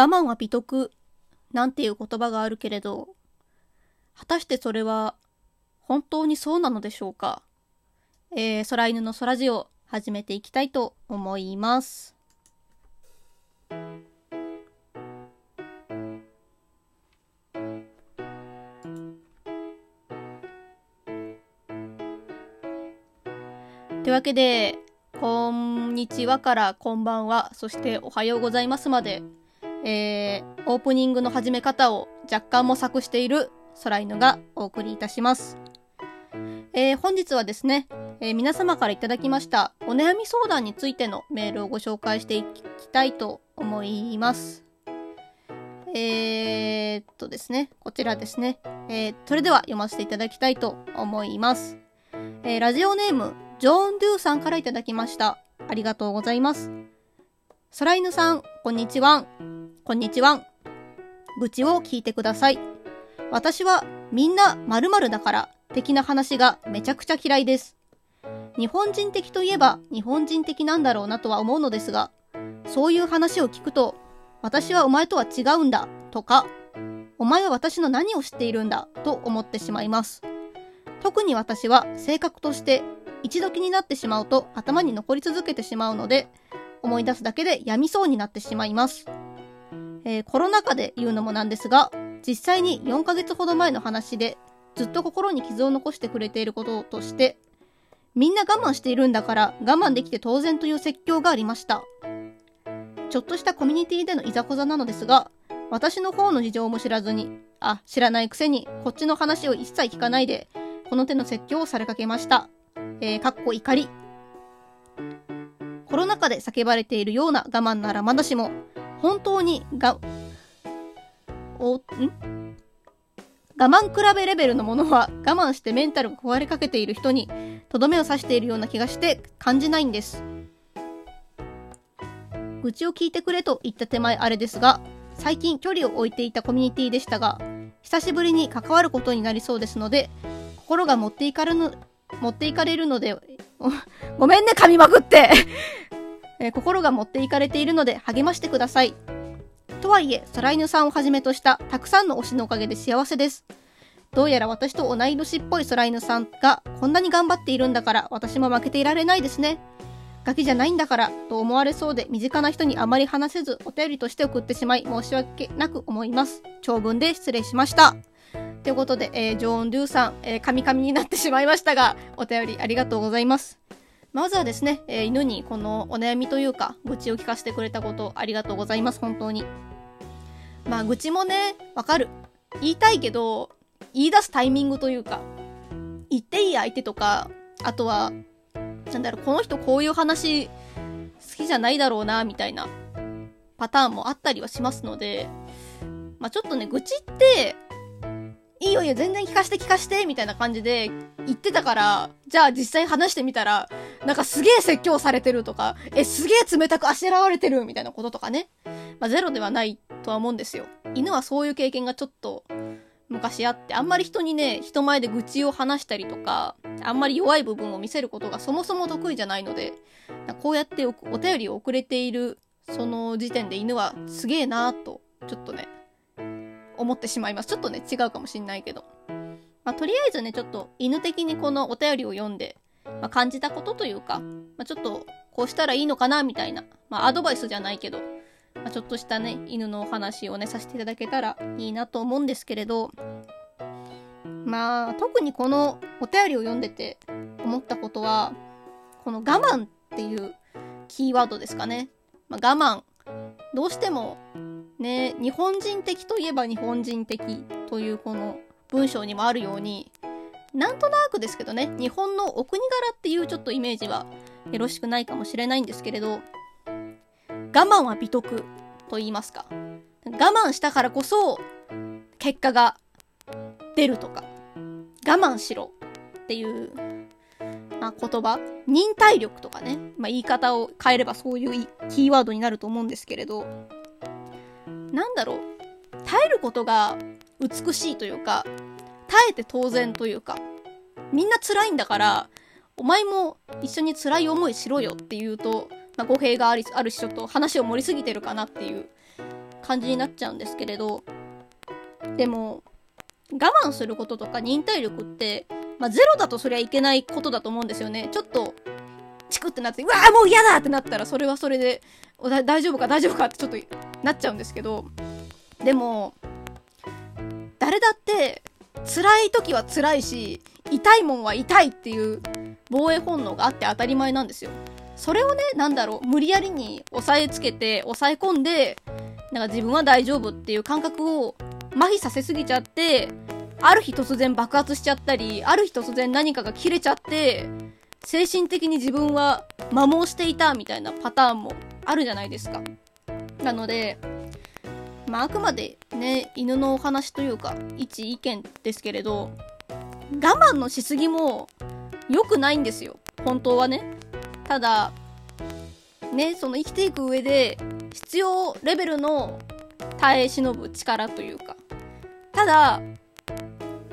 我慢は美徳なんていう言葉があるけれど、果たしてそれは本当にそうなのでしょうか？えー、空犬の空ジオ始めていきたいと思います。というわけで、こんにちはからこんばんは、そしておはようございますまで、えー、オープニングの始め方を若干模索している空犬がお送りいたします。えー、本日はですね、えー、皆様からいただきましたお悩み相談についてのメールをご紹介していきたいと思います。えー、っとですね、こちらですね。えー、それでは読ませていただきたいと思います。えー、ラジオネーム、ジョーン・ドゥさんからいただきました。ありがとうございます。空犬さん、こんにちは。こんにちは。愚痴を聞いてください。私はみんな〇〇だから的な話がめちゃくちゃ嫌いです。日本人的といえば日本人的なんだろうなとは思うのですが、そういう話を聞くと、私はお前とは違うんだとか、お前は私の何を知っているんだと思ってしまいます。特に私は性格として一度気になってしまうと頭に残り続けてしまうので、思い出すだけで病みそうになってしまいます。えー、コロナ禍で言うのもなんですが、実際に4ヶ月ほど前の話で、ずっと心に傷を残してくれていることとして、みんな我慢しているんだから我慢できて当然という説教がありました。ちょっとしたコミュニティでのいざこざなのですが、私の方の事情も知らずに、あ、知らないくせに、こっちの話を一切聞かないで、この手の説教をされかけました。えー、かっこ怒り。コロナ禍で叫ばれているような我慢ならまだしも、本当にが、お、ん？我慢比べレベルのものは我慢してメンタルが壊れかけている人にとどめを刺しているような気がして感じないんです。愚痴を聞いてくれと言った手前あれですが、最近距離を置いていたコミュニティでしたが、久しぶりに関わることになりそうですので、心が持っていかれる、持っていかれるので、ごめんね、噛みまくってえー、心が持っていかれているので励ましてください。とはいえ、空犬さんをはじめとしたたくさんの推しのおかげで幸せです。どうやら私と同い年っぽい空犬さんがこんなに頑張っているんだから私も負けていられないですね。ガキじゃないんだからと思われそうで身近な人にあまり話せずお便りとして送ってしまい申し訳なく思います。長文で失礼しました。ということで、えー、ジョーン・ドゥさん、えー、カミカミになってしまいましたが、お便りありがとうございます。まずはですね、えー、犬にこのお悩みというか、愚痴を聞かせてくれたことありがとうございます、本当に。まあ、愚痴もね、わかる。言いたいけど、言い出すタイミングというか、言っていい相手とか、あとは、なんだろう、この人こういう話好きじゃないだろうな、みたいなパターンもあったりはしますので、まあちょっとね、愚痴って、いいよいいよ、全然聞かして聞かして、みたいな感じで言ってたから、じゃあ実際話してみたら、なんかすげえ説教されてるとか、え、すげえ冷たくあしらわれてるみたいなこととかね。まあゼロではないとは思うんですよ。犬はそういう経験がちょっと昔あって、あんまり人にね、人前で愚痴を話したりとか、あんまり弱い部分を見せることがそもそも得意じゃないので、こうやってお便りを送れている、その時点で犬はすげえなーと、ちょっとね、思ってしまいます。ちょっとね、違うかもしんないけど。まあ、とりあえずね、ちょっと犬的にこのお便りを読んで、まあ、感じたことというか、まあ、ちょっとこうしたらいいのかなみたいな、まあ、アドバイスじゃないけど、まあ、ちょっとしたね、犬のお話をね、させていただけたらいいなと思うんですけれど、まあ、特にこのお便りを読んでて思ったことは、この我慢っていうキーワードですかね。まあ、我慢。どうしてもね、日本人的といえば日本人的というこの文章にもあるように、なんとなくですけどね、日本のお国柄っていうちょっとイメージはよろしくないかもしれないんですけれど、我慢は美徳と言いますか。我慢したからこそ、結果が出るとか、我慢しろっていう、まあ、言葉、忍耐力とかね、まあ、言い方を変えればそういうキーワードになると思うんですけれど、なんだろう、耐えることが美しいというか、耐えて当然というか、みんな辛いんだから、お前も一緒に辛い思いしろよって言うと、まあ、語弊がありあるし、ちょっと話を盛りすぎてるかなっていう感じになっちゃうんですけれど、でも、我慢することとか忍耐力って、まあ、ゼロだとそりゃいけないことだと思うんですよね。ちょっと、チクってなって、うわーもう嫌だってなったら、それはそれで、大丈夫か大丈夫かってちょっとなっちゃうんですけど、でも、誰だって、辛い時は辛いし、痛いもんは痛いっていう防衛本能があって当たり前なんですよ。それをね、なんだろう、無理やりに押さえつけて、抑え込んで、なんか自分は大丈夫っていう感覚を麻痺させすぎちゃって、ある日突然爆発しちゃったり、ある日突然何かが切れちゃって、精神的に自分は摩耗していたみたいなパターンもあるじゃないですか。なので、まあ、あくまでね、犬のお話というか、一意見ですけれど、我慢のしすぎも良くないんですよ。本当はね。ただ、ね、その生きていく上で必要レベルの耐え忍ぶ力というか。ただ、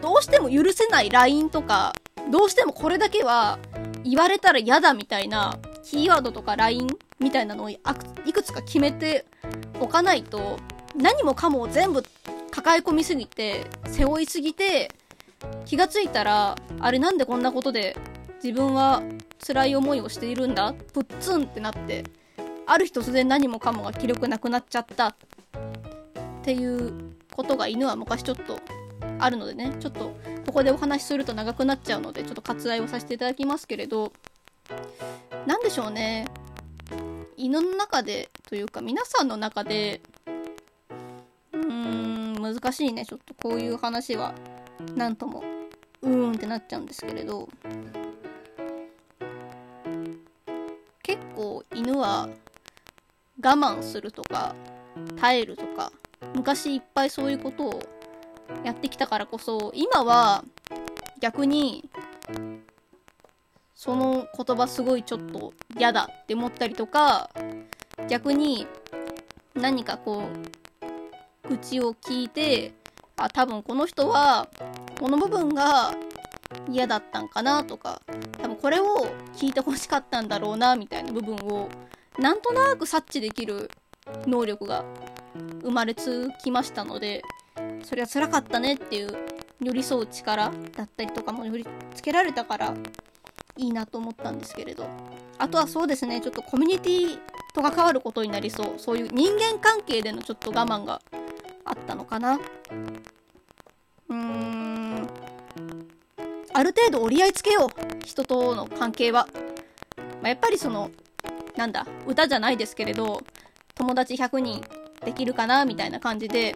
どうしても許せないラインとか、どうしてもこれだけは言われたら嫌だみたいなキーワードとかラインみたいなのをいくつか決めておかないと、何もかも全部抱え込みすぎて、背負いすぎて、気がついたら、あれなんでこんなことで自分は辛い思いをしているんだプッツンってなって、ある日突然何もかもが気力なくなっちゃったっていうことが犬は昔ちょっとあるのでね、ちょっとここでお話しすると長くなっちゃうので、ちょっと割愛をさせていただきますけれど、なんでしょうね。犬の中で、というか皆さんの中で、うーん、難しいね。ちょっとこういう話は、なんとも、うーんってなっちゃうんですけれど、結構犬は我慢するとか、耐えるとか、昔いっぱいそういうことをやってきたからこそ、今は逆に、その言葉すごいちょっと嫌だって思ったりとか、逆に何かこう、愚痴を聞いて、あ、多分この人は、この部分が嫌だったんかなとか、多分これを聞いて欲しかったんだろうな、みたいな部分を、なんとなく察知できる能力が生まれつきましたので、それは辛かったねっていう寄り添う力だったりとかも寄りつけられたからいいなと思ったんですけれど。あとはそうですね、ちょっとコミュニティと関わることになりそう。そういう人間関係でのちょっと我慢があったのかな。うーん。ある程度折り合いつけよう。人との関係は。まあ、やっぱりその、なんだ、歌じゃないですけれど、友達100人できるかなみたいな感じで、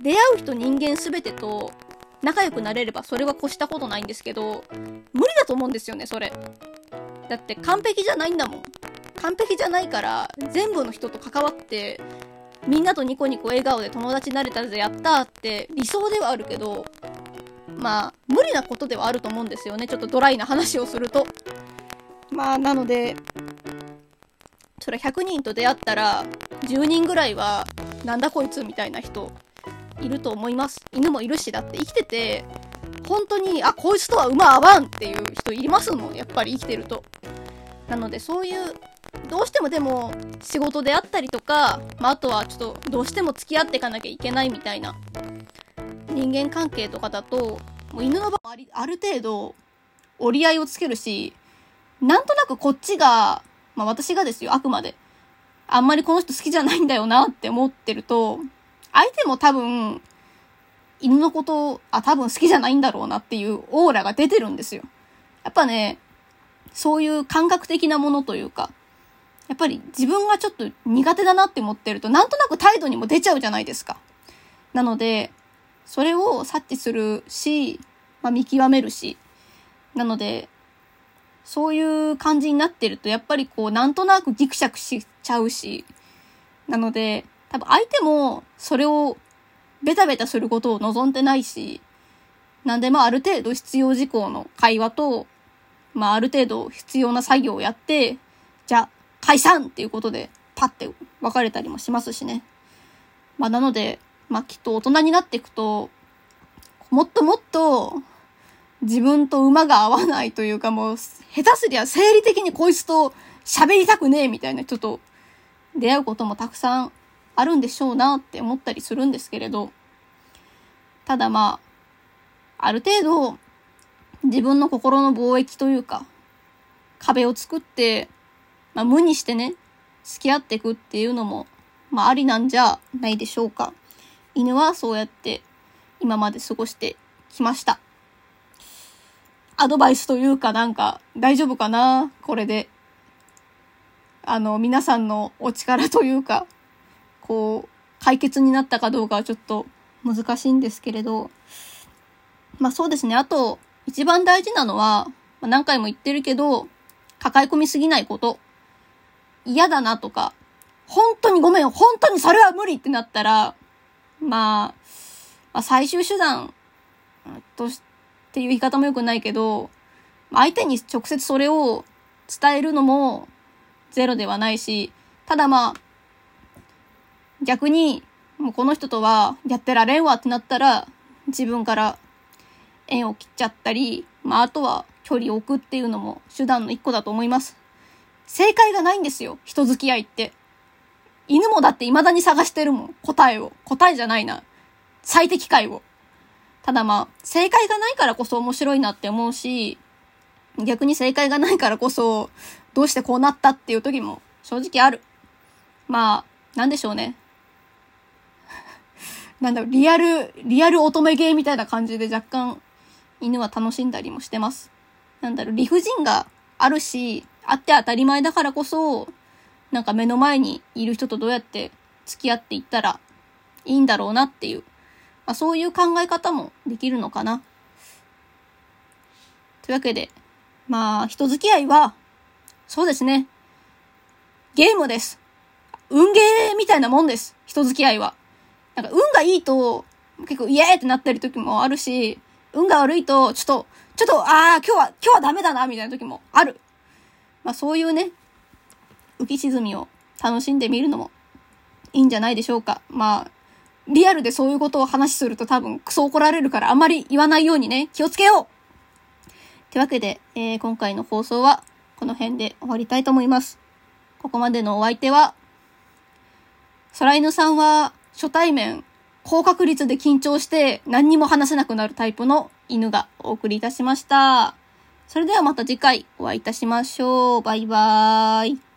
出会う人人間全てと仲良くなれればそれは越したことないんですけど、無理だと思うんですよね、それ。だって完璧じゃないんだもん。完璧じゃないから、全部の人と関わって、みんなとニコニコ笑顔で友達になれたぜ、やったーって理想ではあるけど、まあ、無理なことではあると思うんですよね。ちょっとドライな話をすると。まあ、なので、それ100人と出会ったら、10人ぐらいは、なんだこいつみたいな人、いると思います。犬もいるし、だって生きてて、本当に、あ、こいつとは馬合わんっていう人いますもん、やっぱり生きてると。なので、そういう、どうしてもでも、仕事であったりとか、まあ、あとはちょっと、どうしても付き合っていかなきゃいけないみたいな、人間関係とかだと、もう犬の場合ある程度、折り合いをつけるし、なんとなくこっちが、まあ私がですよ、あくまで。あんまりこの人好きじゃないんだよなって思ってると、相手も多分、犬のことあ、多分好きじゃないんだろうなっていうオーラが出てるんですよ。やっぱね、そういう感覚的なものというか、やっぱり自分がちょっと苦手だなって思ってると、なんとなく態度にも出ちゃうじゃないですか。なので、それを察知するし、まあ、見極めるし、なので、そういう感じになってると、やっぱりこう、なんとなくギクシャクしちゃうし、なので、多分相手もそれをベタベタすることを望んでないし、なんでまあある程度必要事項の会話と、まあある程度必要な作業をやって、じゃあ解散っていうことでパッて別れたりもしますしね。まあなので、まあきっと大人になっていくと、もっともっと自分と馬が合わないというかもう、下手すりゃ生理的にこいつと喋りたくねえみたいな人と出会うこともたくさんあるんでしょうなって思ったりするんですけれど、ただまあ、ある程度、自分の心の貿易というか、壁を作って、まあ無にしてね、付き合っていくっていうのも、まあありなんじゃないでしょうか。犬はそうやって今まで過ごしてきました。アドバイスというかなんか大丈夫かなこれで。あの、皆さんのお力というか、こう、解決になったかどうかはちょっと難しいんですけれど、まあそうですね。あと、一番大事なのは、まあ、何回も言ってるけど、抱え込みすぎないこと。嫌だなとか、本当にごめん、本当にそれは無理ってなったら、まあ、まあ、最終手段としていう言い方も良くないけど、相手に直接それを伝えるのもゼロではないし、ただまあ、逆に、もうこの人とはやってられんわってなったら、自分から縁を切っちゃったり、まああとは距離を置くっていうのも手段の一個だと思います。正解がないんですよ、人付き合いって。犬もだって未だに探してるもん、答えを。答えじゃないな。最適解を。ただまあ、正解がないからこそ面白いなって思うし、逆に正解がないからこそ、どうしてこうなったっていう時も正直ある。まあ、なんでしょうね。なんだろう、リアル、リアル乙女ゲーみたいな感じで若干犬は楽しんだりもしてます。なんだろう、理不尽があるし、あって当たり前だからこそ、なんか目の前にいる人とどうやって付き合っていったらいいんだろうなっていう、まあ、そういう考え方もできるのかな。というわけで、まあ、人付き合いは、そうですね。ゲームです。運ゲーみたいなもんです。人付き合いは。なんか運がいいと、結構イエーってなったり時もあるし、運が悪いと、ちょっと、ちょっと、ああ、今日は、今日はダメだな、みたいな時もある。まあそういうね、浮き沈みを楽しんでみるのもいいんじゃないでしょうか。まあ、リアルでそういうことを話しすると多分クソ怒られるからあんまり言わないようにね、気をつけようってわけで、えー、今回の放送はこの辺で終わりたいと思います。ここまでのお相手は、空犬さんは初対面、高確率で緊張して何にも話せなくなるタイプの犬がお送りいたしました。それではまた次回お会いいたしましょう。バイバーイ。